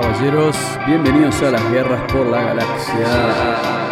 Caballeros, bienvenidos a las guerras por la galaxia.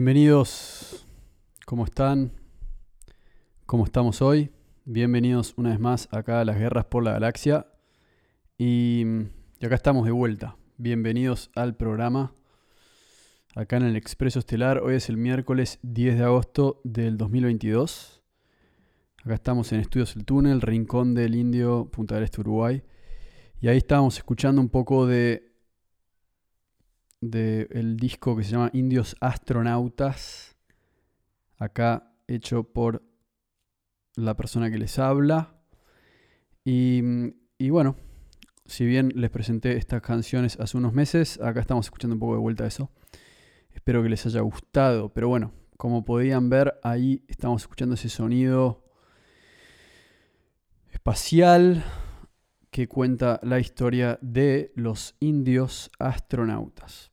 Bienvenidos, ¿cómo están? ¿Cómo estamos hoy? Bienvenidos una vez más acá a las Guerras por la Galaxia. Y, y acá estamos de vuelta. Bienvenidos al programa. Acá en el Expreso Estelar. Hoy es el miércoles 10 de agosto del 2022. Acá estamos en Estudios El Túnel, Rincón del Indio, Punta del Este, Uruguay. Y ahí estábamos escuchando un poco de del disco que se llama Indios Astronautas, acá hecho por la persona que les habla. Y, y, bueno, si bien les presenté estas canciones hace unos meses, acá estamos escuchando un poco de vuelta a eso. Espero que les haya gustado, pero bueno, como podían ver, ahí estamos escuchando ese sonido espacial que cuenta la historia de los indios astronautas.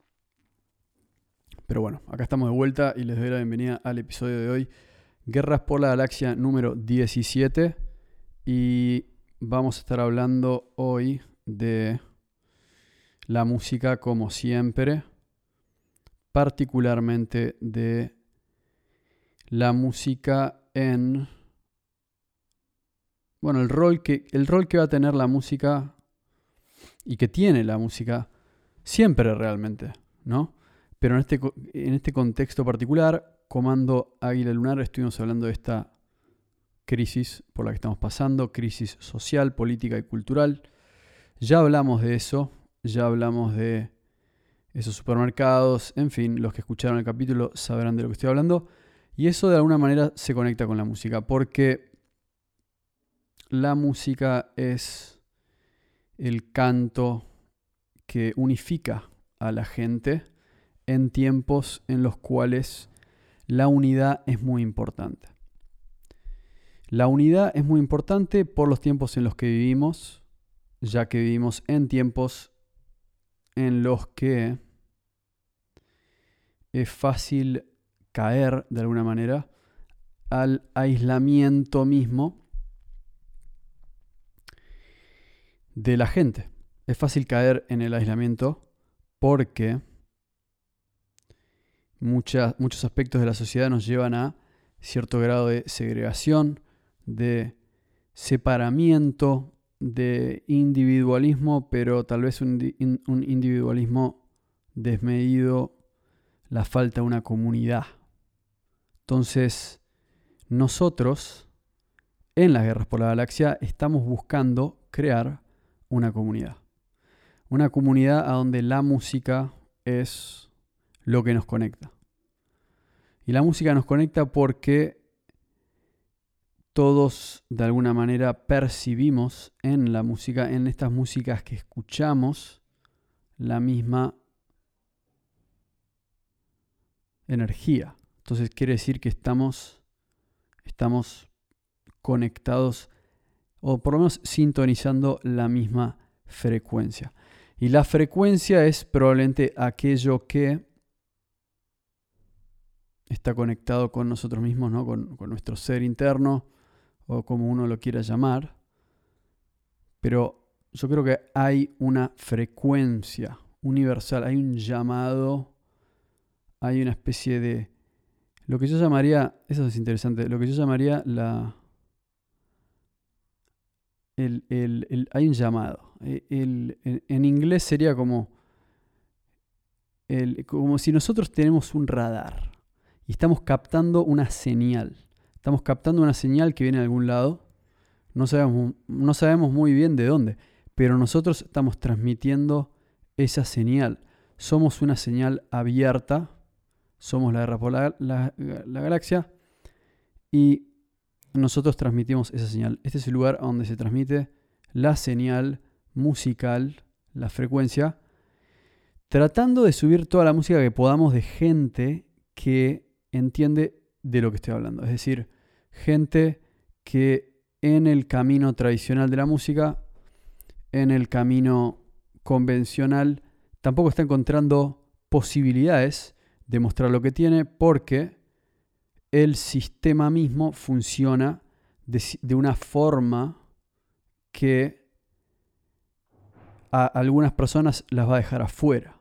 Pero bueno, acá estamos de vuelta y les doy la bienvenida al episodio de hoy. Guerras por la Galaxia número 17. Y vamos a estar hablando hoy de la música como siempre. Particularmente de la música en... Bueno, el rol que, el rol que va a tener la música y que tiene la música siempre realmente, ¿no? Pero en este, en este contexto particular, Comando Águila Lunar, estuvimos hablando de esta crisis por la que estamos pasando, crisis social, política y cultural. Ya hablamos de eso, ya hablamos de esos supermercados, en fin, los que escucharon el capítulo sabrán de lo que estoy hablando. Y eso de alguna manera se conecta con la música, porque la música es el canto que unifica a la gente en tiempos en los cuales la unidad es muy importante. La unidad es muy importante por los tiempos en los que vivimos, ya que vivimos en tiempos en los que es fácil caer de alguna manera al aislamiento mismo de la gente. Es fácil caer en el aislamiento porque muchos aspectos de la sociedad nos llevan a cierto grado de segregación, de separamiento, de individualismo, pero tal vez un, individualismo desmedido, la falta de una comunidad. Entonces, nosotros, en las guerras por la galaxia, estamos buscando crear una comunidad. Una comunidad a donde la música es lo que nos conecta. Y la música nos conecta porque todos de alguna manera percibimos en la música, en estas músicas que escuchamos, la misma energía. Entonces quiere decir que estamos, estamos conectados o por lo menos sintonizando la misma frecuencia. Y la frecuencia es probablemente aquello que está conectado con nosotros mismos, ¿no? con, nuestro ser interno o como uno lo quiera llamar. Pero yo creo que hay una frecuencia universal, hay un llamado, hay una especie de... Lo que yo llamaría, eso es interesante, lo que yo llamaría la... El, hay un llamado. E, en inglés sería como, como si nosotros tenemos un radar y estamos captando una señal. Estamos captando una señal que viene de algún lado. No sabemos, no sabemos muy bien de dónde, pero nosotros estamos transmitiendo esa señal. Somos una señal abierta. Somos la guerra por la, la, galaxia. Y nosotros transmitimos esa señal. Este es el lugar donde se transmite la señal musical, la frecuencia, tratando de subir toda la música que podamos de gente que entiende de lo que estoy hablando. Es decir, gente que en el camino tradicional de la música, en el camino convencional, tampoco está encontrando posibilidades de mostrar lo que tiene porque el sistema mismo funciona de, una forma que a algunas personas las va a dejar afuera.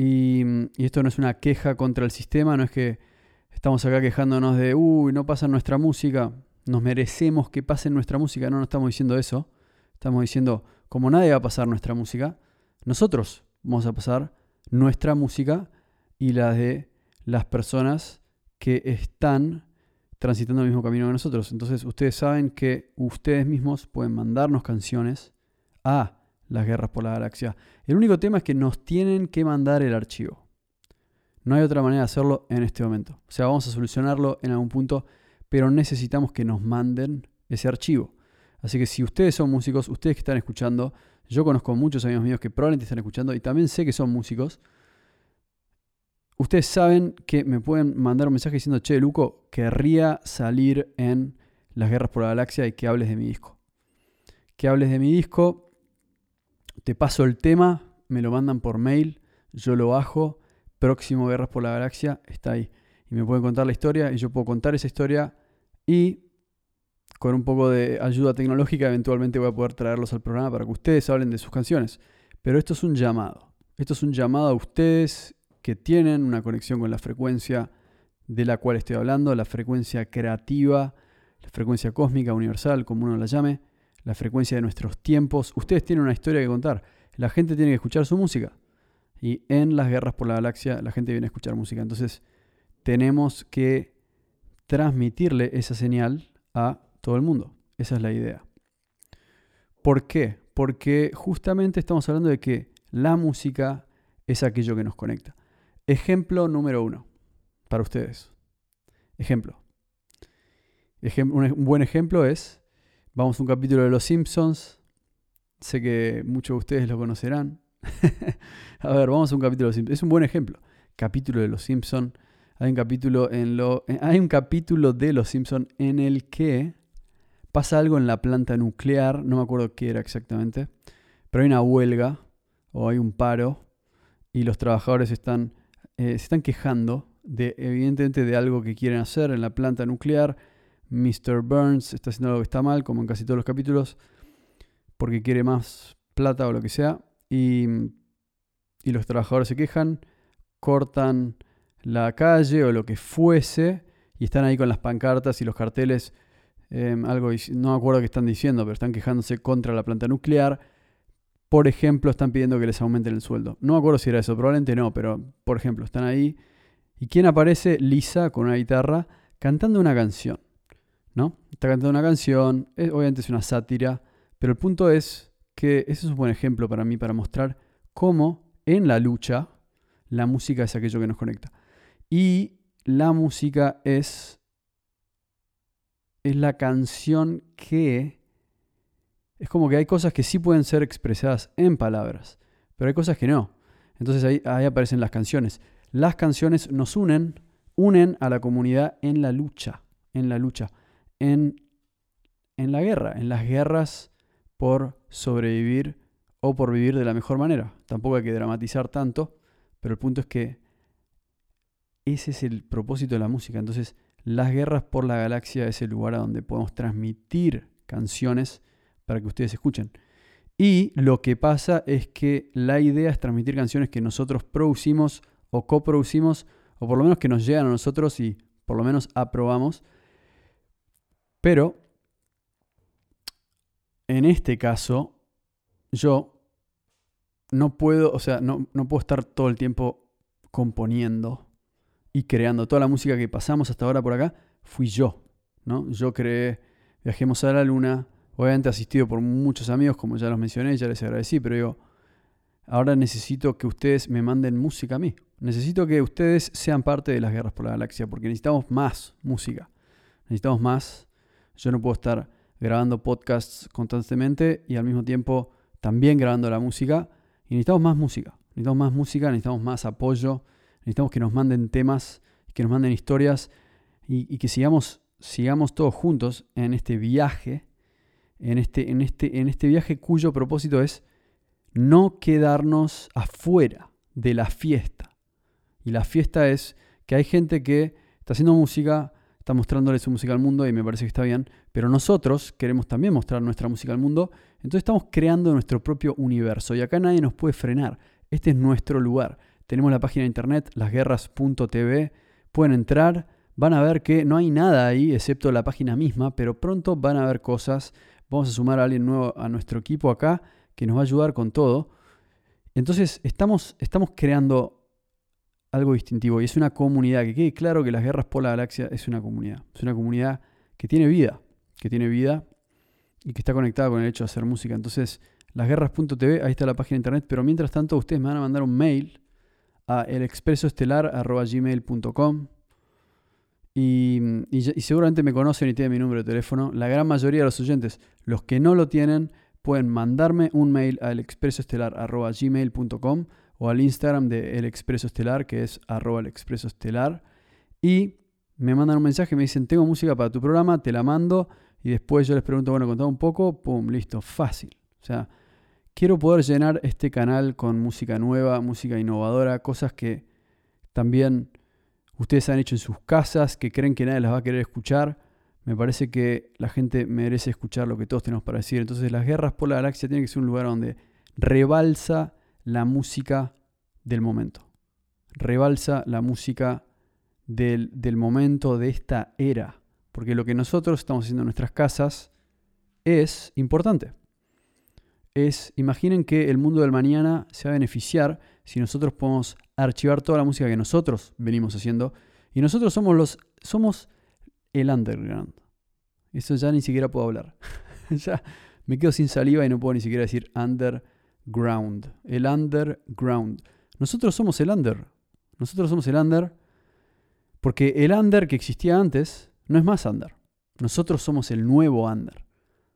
Y, y, esto no es una queja contra el sistema, no es que estamos acá quejándonos de, uy, no pasa nuestra música, nos merecemos que pase nuestra música, no, no estamos diciendo eso. Estamos diciendo, como nadie va a pasar nuestra música, nosotros vamos a pasar nuestra música y la de las personas que están transitando el mismo camino que nosotros. Entonces ustedes saben que ustedes mismos pueden mandarnos canciones a las guerras por la galaxia. El único tema es que nos tienen que mandar el archivo. No hay otra manera de hacerlo en este momento. O sea, vamos a solucionarlo en algún punto, pero necesitamos que nos manden ese archivo. Así que si ustedes son músicos, ustedes que están escuchando, yo conozco muchos amigos míos que probablemente están escuchando y también sé que son músicos. Ustedes saben que me pueden mandar un mensaje diciendo, che, Luco, querría salir en las guerras por la galaxia y que hables de mi disco. Que hables de mi disco, te paso el tema, me lo mandan por mail, yo lo bajo, próximo Guerras por la Galaxia está ahí. Y me pueden contar la historia y yo puedo contar esa historia y con un poco de ayuda tecnológica eventualmente voy a poder traerlos al programa para que ustedes hablen de sus canciones. Pero esto es un llamado. Esto es un llamado a ustedes que tienen una conexión con la frecuencia de la cual estoy hablando, la frecuencia creativa, la frecuencia cósmica, universal, como uno la llame, la frecuencia de nuestros tiempos. Ustedes tienen una historia que contar. La gente tiene que escuchar su música. Y en las guerras por la galaxia la gente viene a escuchar música. Entonces tenemos que transmitirle esa señal a todo el mundo. Esa es la idea. ¿Por qué? Porque justamente estamos hablando de que la música es aquello que nos conecta. Ejemplo número uno para ustedes. Ejemplo. un buen ejemplo es, vamos a un capítulo de Los Simpsons. Sé que muchos de ustedes lo conocerán. a ver, vamos a un capítulo de Los Simpsons. Es un buen ejemplo. Capítulo de Los Simpsons. Hay un capítulo en lo, eh, hay un capítulo de Los Simpsons en el que pasa algo en la planta nuclear, no me acuerdo qué era exactamente, pero hay una huelga o hay un paro y los trabajadores están, eh, se están quejando de, evidentemente, de algo que quieren hacer en la planta nuclear. Mr. Burns está haciendo algo que está mal, como en casi todos los capítulos, porque quiere más plata o lo que sea. Y, y los trabajadores se quejan, cortan la calle o lo que fuese, y están ahí con las pancartas y los carteles Em, algo, no me acuerdo qué están diciendo, pero están quejándose contra la planta nuclear. Por ejemplo, están pidiendo que les aumenten el sueldo. No me acuerdo si era eso, probablemente no, pero por ejemplo, están ahí. ¿Y quién aparece? Lisa con una guitarra cantando una canción. ¿No? Está cantando una canción, obviamente es una sátira, pero el punto es que ese es un buen ejemplo para mí para mostrar cómo en la lucha la música es aquello que nos conecta. Y la música es es la canción que... Es como que hay cosas que sí pueden ser expresadas en palabras, pero hay cosas que no. Entonces ahí, ahí aparecen las canciones. Las canciones nos unen, unen a la comunidad en la lucha, en la lucha, en, en la guerra, en las guerras por sobrevivir o por vivir de la mejor manera. Tampoco hay que dramatizar tanto, pero el punto es que ese es el propósito de la música. Entonces, las guerras por la galaxia es el lugar a donde podemos transmitir canciones para que ustedes escuchen. Y lo que pasa es que la idea es transmitir canciones que nosotros producimos o coproducimos, o por lo menos que nos llegan a nosotros y por lo menos aprobamos. Pero, en este caso, yo no puedo, o sea, no, no puedo estar todo el tiempo componiendo y creando. Toda la música que pasamos hasta ahora por acá fui yo, ¿no? Yo creé Viajemos a la Luna, obviamente asistido por muchos amigos, como ya los mencioné, ya les agradecí, pero digo, ahora necesito que ustedes me manden música a mí. Necesito que ustedes sean parte de las guerras por la galaxia, porque necesitamos más música. Necesitamos más. Yo no puedo estar grabando podcasts constantemente y al mismo tiempo también grabando la música. Y necesitamos más música. Necesitamos más música, necesitamos más apoyo, Necesitamos que nos manden temas, que nos manden historias y, que sigamos, sigamos todos juntos en este viaje, en este, en, este, en este viaje cuyo propósito es no quedarnos afuera de la fiesta. Y la fiesta es que hay gente que está haciendo música, está mostrándole su música al mundo y me parece que está bien, pero nosotros queremos también mostrar nuestra música al mundo, entonces estamos creando nuestro propio universo y acá nadie nos puede frenar. Este es nuestro lugar tenemos la página de internet, lasguerras.tv. Pueden entrar, van a ver que no hay nada ahí excepto la página misma, pero pronto van a ver cosas. Vamos a sumar a alguien nuevo a nuestro equipo acá que nos va a ayudar con todo. Entonces estamos, estamos creando algo distintivo y es una comunidad, que quede claro que las guerras por la galaxia es una comunidad, es una comunidad que tiene vida, que tiene vida y que está conectada con el hecho de hacer música. Entonces, lasguerras.tv, ahí está la página de internet, pero mientras tanto ustedes me van a mandar un mail a elexpresoestelar.gmail.com y, y, y seguramente me conocen y tienen mi número de teléfono. La gran mayoría de los oyentes, los que no lo tienen, pueden mandarme un mail a elexpresoestelar.gmail.com o al Instagram de El Expreso Estelar, que es arroba el Expreso Estelar. Y me mandan un mensaje, me dicen, tengo música para tu programa, te la mando. Y después yo les pregunto, bueno, contame un poco, pum, listo, fácil. O sea, quiero poder llenar este canal con música nueva, música innovadora, cosas que también ustedes han hecho en sus casas, que creen que nadie las va a querer escuchar. Me parece que la gente merece escuchar lo que todos tenemos para decir. Entonces las guerras por la galaxia tienen que ser un lugar donde rebalsa la música del momento. Rebalsa la música del, del, momento, de esta era. Porque lo que nosotros estamos haciendo en nuestras casas es importante. Es, imaginen que el mundo del mañana se va a beneficiar si nosotros podemos archivar toda la música que nosotros venimos haciendo. Y nosotros somos los, somos el underground. Eso ya ni siquiera puedo hablar. ya me quedo sin saliva y no puedo ni siquiera decir underground. El underground. Nosotros somos el under. Nosotros somos el under porque el under que existía antes no es más under. Nosotros somos el nuevo under.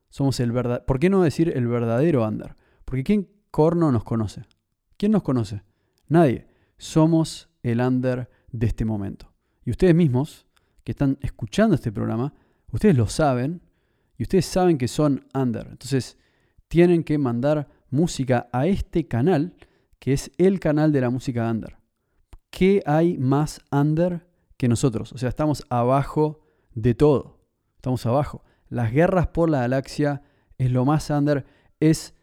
Somos el verdad. ¿Por qué no decir el verdadero under? Porque ¿quién corno nos conoce? ¿Quién nos conoce? Nadie. Somos el under de este momento. Y ustedes mismos que están escuchando este programa, ustedes lo saben y ustedes saben que son under. Entonces, tienen que mandar música a este canal, que es el canal de la música under. ¿Qué hay más under que nosotros? O sea, estamos abajo de todo. Estamos abajo. Las guerras por la galaxia es lo más under. Es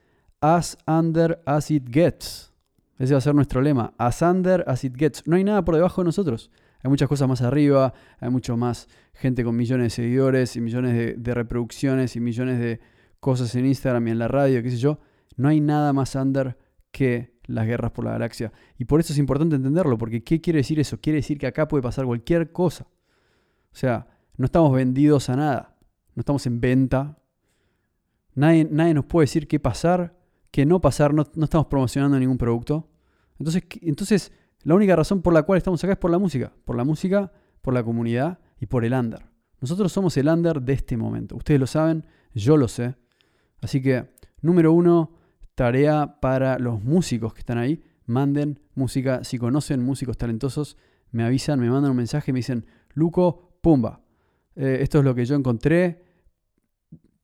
as under as it gets. Ese va a ser nuestro lema. As under as it gets. No hay nada por debajo de nosotros. Hay muchas cosas más arriba, hay mucho más gente con millones de seguidores y millones de, reproducciones y millones de cosas en Instagram y en la radio, qué sé yo. No hay nada más under que las guerras por la galaxia. Y por eso es importante entenderlo, porque ¿qué quiere decir eso? Quiere decir que acá puede pasar cualquier cosa. O sea, no estamos vendidos a nada, no estamos en venta. Nadie, nadie nos puede decir qué pasar, qué no pasar, no, no estamos promocionando ningún producto. Entonces, entonces la única razón por la cual estamos acá es por la música. Por la música, por la comunidad y por el under. Nosotros somos el under de este momento. Ustedes lo saben, yo lo sé. Así que, número uno, tarea para los músicos que están ahí. Manden música. Si conocen músicos talentosos, me avisan, me mandan un mensaje me dicen, Luco, pumba. Eh, esto es lo que yo encontré.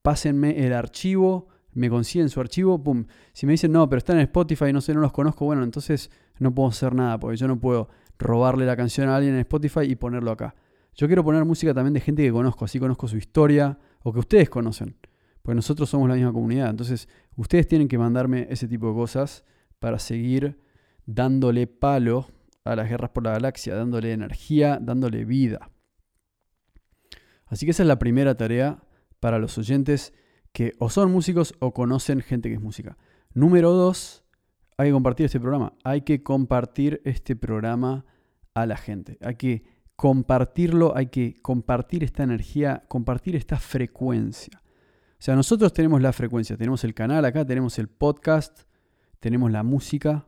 Pásenme el archivo me consiguen su archivo, pum. Si me dicen, no, pero están en Spotify, no sé, no los conozco, bueno, entonces no puedo hacer nada, porque yo no puedo robarle la canción a alguien en Spotify y ponerlo acá. Yo quiero poner música también de gente que conozco, así conozco su historia, o que ustedes conocen, porque nosotros somos la misma comunidad. Entonces, ustedes tienen que mandarme ese tipo de cosas para seguir dándole palo a las guerras por la galaxia, dándole energía, dándole vida. Así que esa es la primera tarea para los oyentes que o son músicos o conocen gente que es música. Número dos, hay que compartir este programa. Hay que compartir este programa a la gente. Hay que compartirlo, hay que compartir esta energía, compartir esta frecuencia. Sea, nosotros tenemos la frecuencia, tenemos el canal acá, tenemos el podcast, tenemos la música,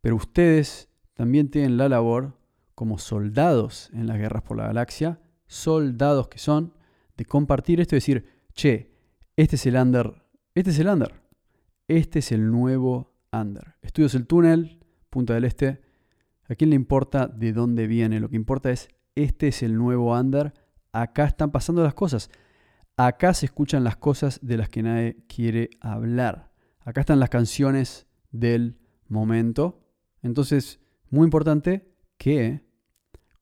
pero ustedes también tienen la labor como soldados en las guerras por la galaxia, soldados que son, de compartir esto y decir, che, este es el under, este es el under, este es el nuevo under. Estudios el túnel, Punta del Este. ¿A quién le importa de dónde viene? Lo que importa es, este es el nuevo under, acá están pasando las cosas. Acá se escuchan las cosas de las que nadie quiere hablar. Acá están las canciones del momento. Entonces, muy importante que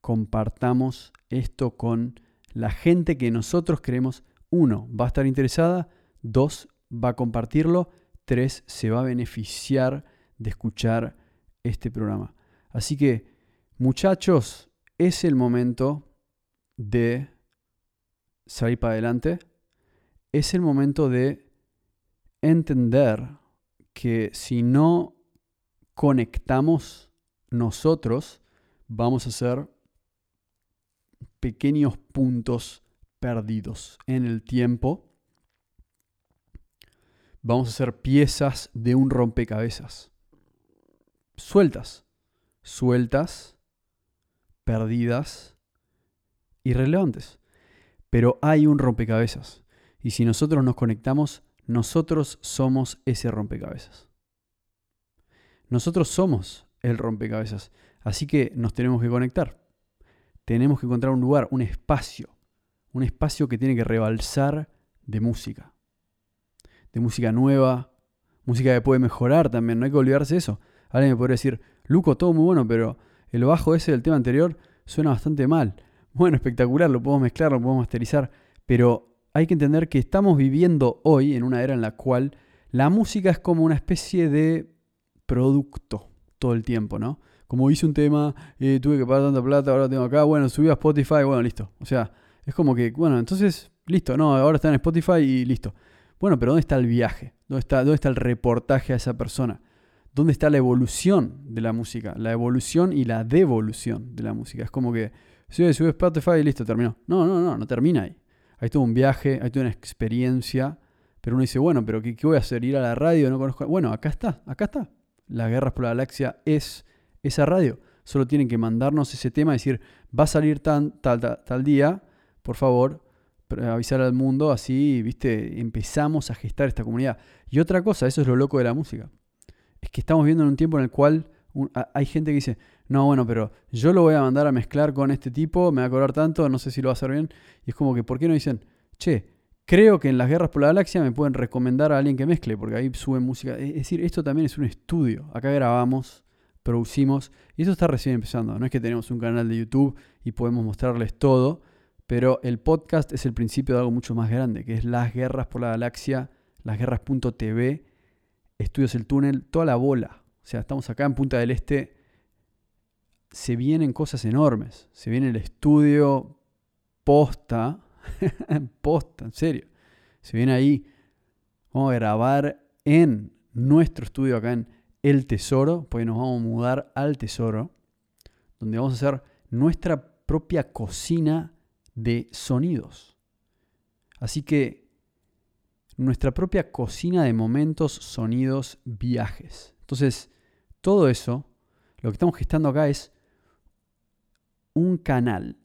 compartamos esto con la gente que nosotros queremos uno, va a estar interesada, dos, va a compartirlo, tres, se va a beneficiar de escuchar este programa. Así que, muchachos, es el momento de salir para adelante. Es el momento de entender que si no conectamos nosotros, vamos a ser pequeños puntos perdidos en el tiempo. Vamos a ser piezas de un rompecabezas. Sueltas, sueltas, perdidas, irrelevantes. Pero hay un rompecabezas. Y si nosotros nos conectamos, nosotros somos ese rompecabezas. Nosotros somos el rompecabezas. Así que nos tenemos que conectar. Tenemos que encontrar un lugar, un espacio. Un espacio que tiene que rebalsar de música. De música nueva, música que puede mejorar también, no hay que olvidarse de eso. Alguien me podría decir, Luco, todo muy bueno, pero el bajo ese del tema anterior suena bastante mal. Bueno, espectacular, lo podemos mezclar, lo podemos masterizar, pero hay que entender que estamos viviendo hoy en una era en la cual la música es como una especie de producto todo el tiempo, ¿no? Como hice un tema, eh, tuve que pagar tanta plata, ahora tengo acá, bueno, subí a Spotify, bueno, listo. O sea, es como que, bueno, entonces, listo, no, ahora está en Spotify y listo. Bueno, pero ¿dónde está el viaje? ¿Dónde está, dónde está el reportaje a esa persona? ¿Dónde está la evolución de la música? La evolución y la devolución de la música. Es como que, sube, sube Spotify y listo, terminó. No, no, no, no termina ahí hay todo un viaje, hay toda una experiencia, pero uno dice, bueno, pero ¿qué, voy a hacer? ¿Ir a la radio? No conozco. Bueno, acá está, acá está. Las Guerras por la Galaxia es esa radio. Solo tienen que mandarnos ese tema decir, va a salir tal, tal, tal día, por favor, avisar al mundo, así, viste, empezamos a gestar esta comunidad. Y otra cosa, eso es lo loco de la música, es que estamos viendo en un tiempo en el cual hay gente que dice, no, bueno, pero yo lo voy a mandar a mezclar con este tipo, me va a cobrar tanto, no sé si lo va a hacer bien. Y es como que, ¿por qué no dicen, che, creo que en las guerras por la galaxia me pueden recomendar a alguien que mezcle, porque ahí suben música. Es decir, esto también es un estudio. Acá grabamos, producimos, y eso está recién empezando. No es que tenemos un canal de YouTube y podemos mostrarles todo, pero el podcast es el principio de algo mucho más grande, que es las guerras por la galaxia, lasguerras.tv, Estudios El Túnel, toda la bola. O sea, estamos acá en Punta del Este se vienen cosas enormes. Se viene el estudio posta, posta, en serio. Se viene ahí, vamos a grabar en nuestro estudio acá en El Tesoro, porque nos vamos a mudar al Tesoro, donde vamos a hacer nuestra propia cocina de sonidos. Así que nuestra propia cocina de momentos, sonidos, viajes. Entonces, todo eso, lo que estamos gestando acá es un canal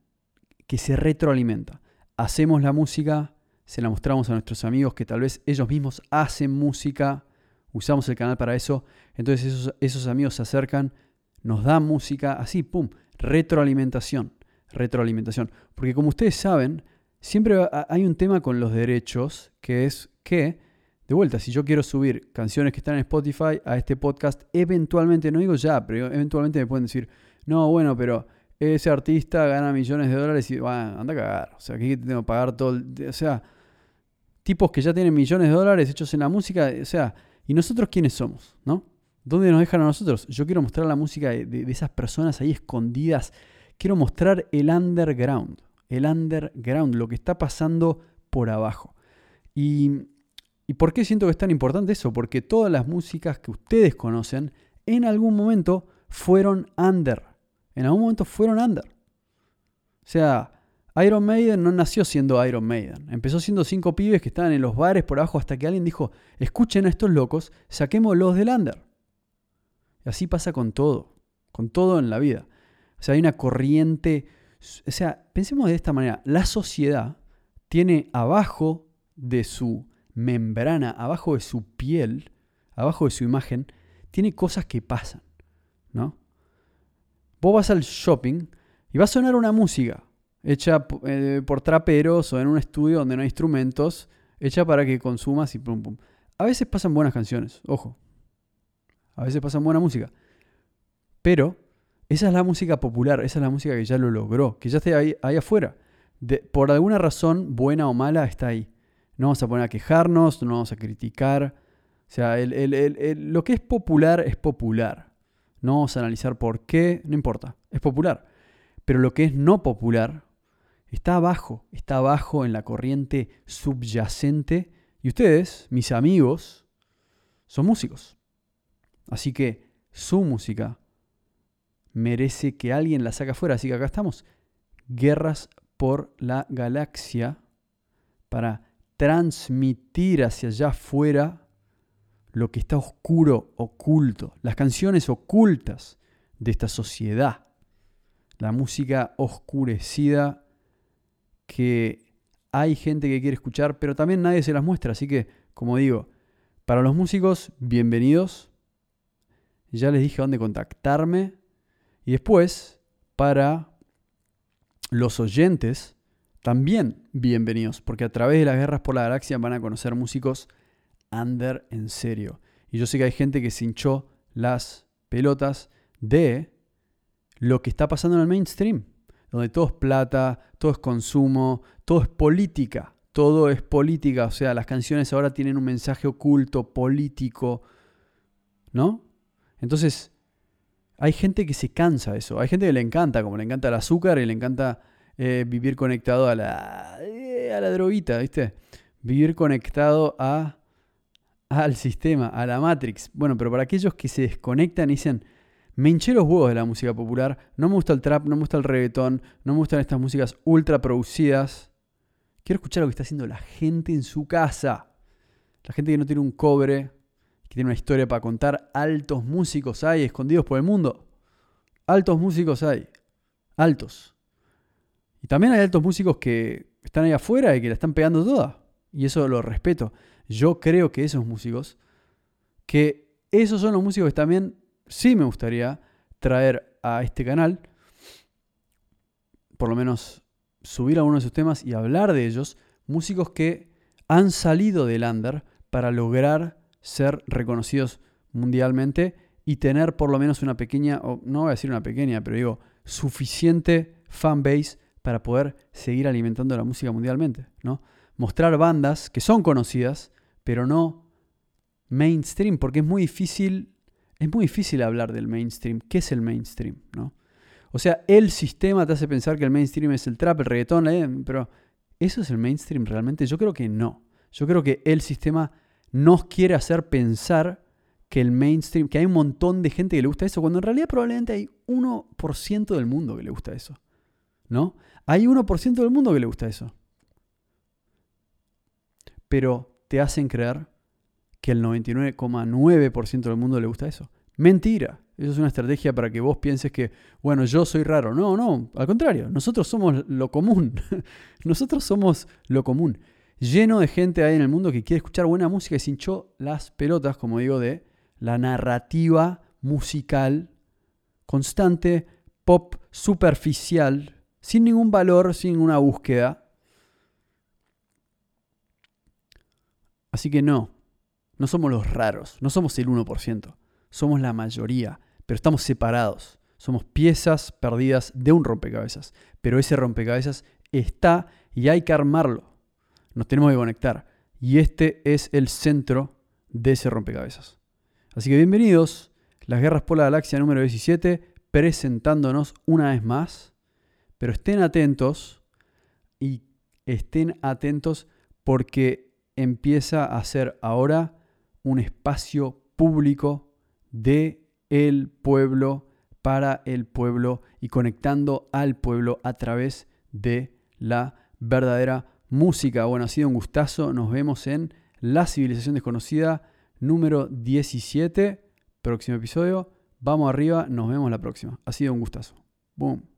que se retroalimenta. Hacemos la música, se la mostramos a nuestros amigos que tal vez ellos mismos hacen música, usamos el canal para eso, entonces esos, amigos se acercan, nos dan música, así, ¡pum! Retroalimentación, retroalimentación. Porque como ustedes saben, siempre hay un tema con los derechos, que es que, vuelta, si yo quiero subir canciones que están en Spotify a este podcast, eventualmente, no digo ya, pero eventualmente me pueden decir, no, bueno, pero ese artista gana millones de dólares y bueno, anda a cagar. O sea, aquí tengo que pagar todo el... O sea, tipos que ya tienen millones de dólares hechos en la música, o sea, ¿y nosotros quiénes somos? ¿No? ¿Dónde nos dejan a nosotros? Yo quiero mostrar la música de, esas personas ahí escondidas. Quiero mostrar el underground. El underground, lo que está pasando por abajo. Y, ¿Y por qué siento que es tan importante eso? Porque todas las músicas que ustedes conocen en algún momento fueron under en algún momento fueron under. O sea, Iron Maiden no nació siendo Iron Maiden. Empezó siendo cinco pibes que estaban en los bares por abajo hasta que alguien dijo, escuchen a estos locos, saquémoslos del under. Y así pasa con todo, con todo en la vida. O sea, hay una corriente, o sea, pensemos de esta manera, la sociedad tiene abajo de su membrana, abajo de su piel, abajo de su imagen, tiene cosas que pasan, ¿no? vos vas al shopping y va a sonar una música hecha eh, por traperos o en un estudio donde no hay instrumentos, hecha para que consumas y pum pum. A veces pasan buenas canciones, ojo. A veces pasan buena música. Pero esa es la música popular, esa es la música que ya lo logró, que ya está ahí, afuera. por alguna razón, buena o mala, está ahí. No vamos a poner a quejarnos, no vamos a criticar. O sea, lo que es popular es popular. no vamos a analizar por qué, no importa, es popular. Pero lo que es no popular está abajo, está abajo en la corriente subyacente y ustedes, mis amigos, son músicos. Así que su música merece que alguien la saque afuera. Así que acá estamos. Guerras por la galaxia para transmitir hacia allá afuera lo que está oscuro, oculto, las canciones ocultas de esta sociedad, la música oscurecida que hay gente que quiere escuchar, pero también nadie se las muestra, así que, como digo, para los músicos, bienvenidos, ya les dije dónde contactarme, y después, para los oyentes, también bienvenidos, porque a través de las guerras por la galaxia van a conocer músicos under en serio. Y yo sé que hay gente que se hinchó las pelotas de lo que está pasando en el mainstream, donde todo es plata, todo es consumo, todo es política, todo es política, o sea, las canciones ahora tienen un mensaje oculto, político, ¿no? Entonces, hay gente que se cansa de eso, hay gente que le encanta, como le encanta el azúcar y le encanta eh, vivir conectado a la, eh, a la droguita, ¿viste? Vivir conectado a, al sistema, a la Matrix. Bueno, pero para aquellos que se desconectan y dicen, me hinché los huevos de la música popular, no me gusta el trap, no me gusta el reggaetón, no me gustan estas músicas ultra producidas. Quiero escuchar lo que está haciendo la gente en su casa. La gente que no tiene un cobre, que tiene una historia para contar. Altos músicos hay escondidos por el mundo. Altos músicos hay. Altos. Y también hay altos músicos que están ahí afuera y que la están pegando toda. Y eso lo respeto. Yo creo que esos músicos, que esos son los músicos que también sí me gustaría traer a este canal, por lo menos subir a uno de sus temas y hablar de ellos, músicos que han salido del under para lograr ser reconocidos mundialmente y tener por lo menos una pequeña, no voy a decir una pequeña, pero digo, suficiente fanbase para poder seguir alimentando la música mundialmente, ¿no? Mostrar bandas que son conocidas, pero no mainstream, porque es muy difícil, es muy difícil hablar del mainstream. ¿Qué es el mainstream, no? O sea, el sistema te hace pensar que el mainstream es el trap, el reggaetón, pero ¿eso es el mainstream realmente? Yo creo que no. Yo creo que el sistema nos quiere hacer pensar que el mainstream, que hay un montón de gente que le gusta eso, cuando en realidad probablemente hay 1% del mundo que le gusta eso. ¿No? Hay 1% del mundo que le gusta eso. Pero te hacen creer que el 99,9% del mundo le gusta eso. Mentira. Eso es una estrategia para que vos pienses que, bueno, yo soy raro. No, no, al contrario, nosotros somos lo común. nosotros somos lo común. Lleno de gente ahí en el mundo que quiere escuchar buena música y se hinchó las pelotas, como digo, de la narrativa musical constante, pop superficial, sin ningún valor, sin una búsqueda. Así que no, no somos los raros, no somos el 1%, somos la mayoría, pero estamos separados. Somos piezas perdidas de un rompecabezas, pero ese rompecabezas está y hay que armarlo. Nos tenemos que conectar. Y este es el centro de ese rompecabezas. Así que bienvenidos, las guerras por la galaxia número 17, presentándonos una vez más pero estén atentos y estén atentos porque empieza a ser ahora un espacio público de el pueblo para el pueblo y conectando al pueblo a través de la verdadera música. Bueno, ha sido un gustazo. Nos vemos en La Civilización Desconocida número 17. Próximo episodio. Vamos arriba. Nos vemos la próxima. Ha sido un gustazo. Boom.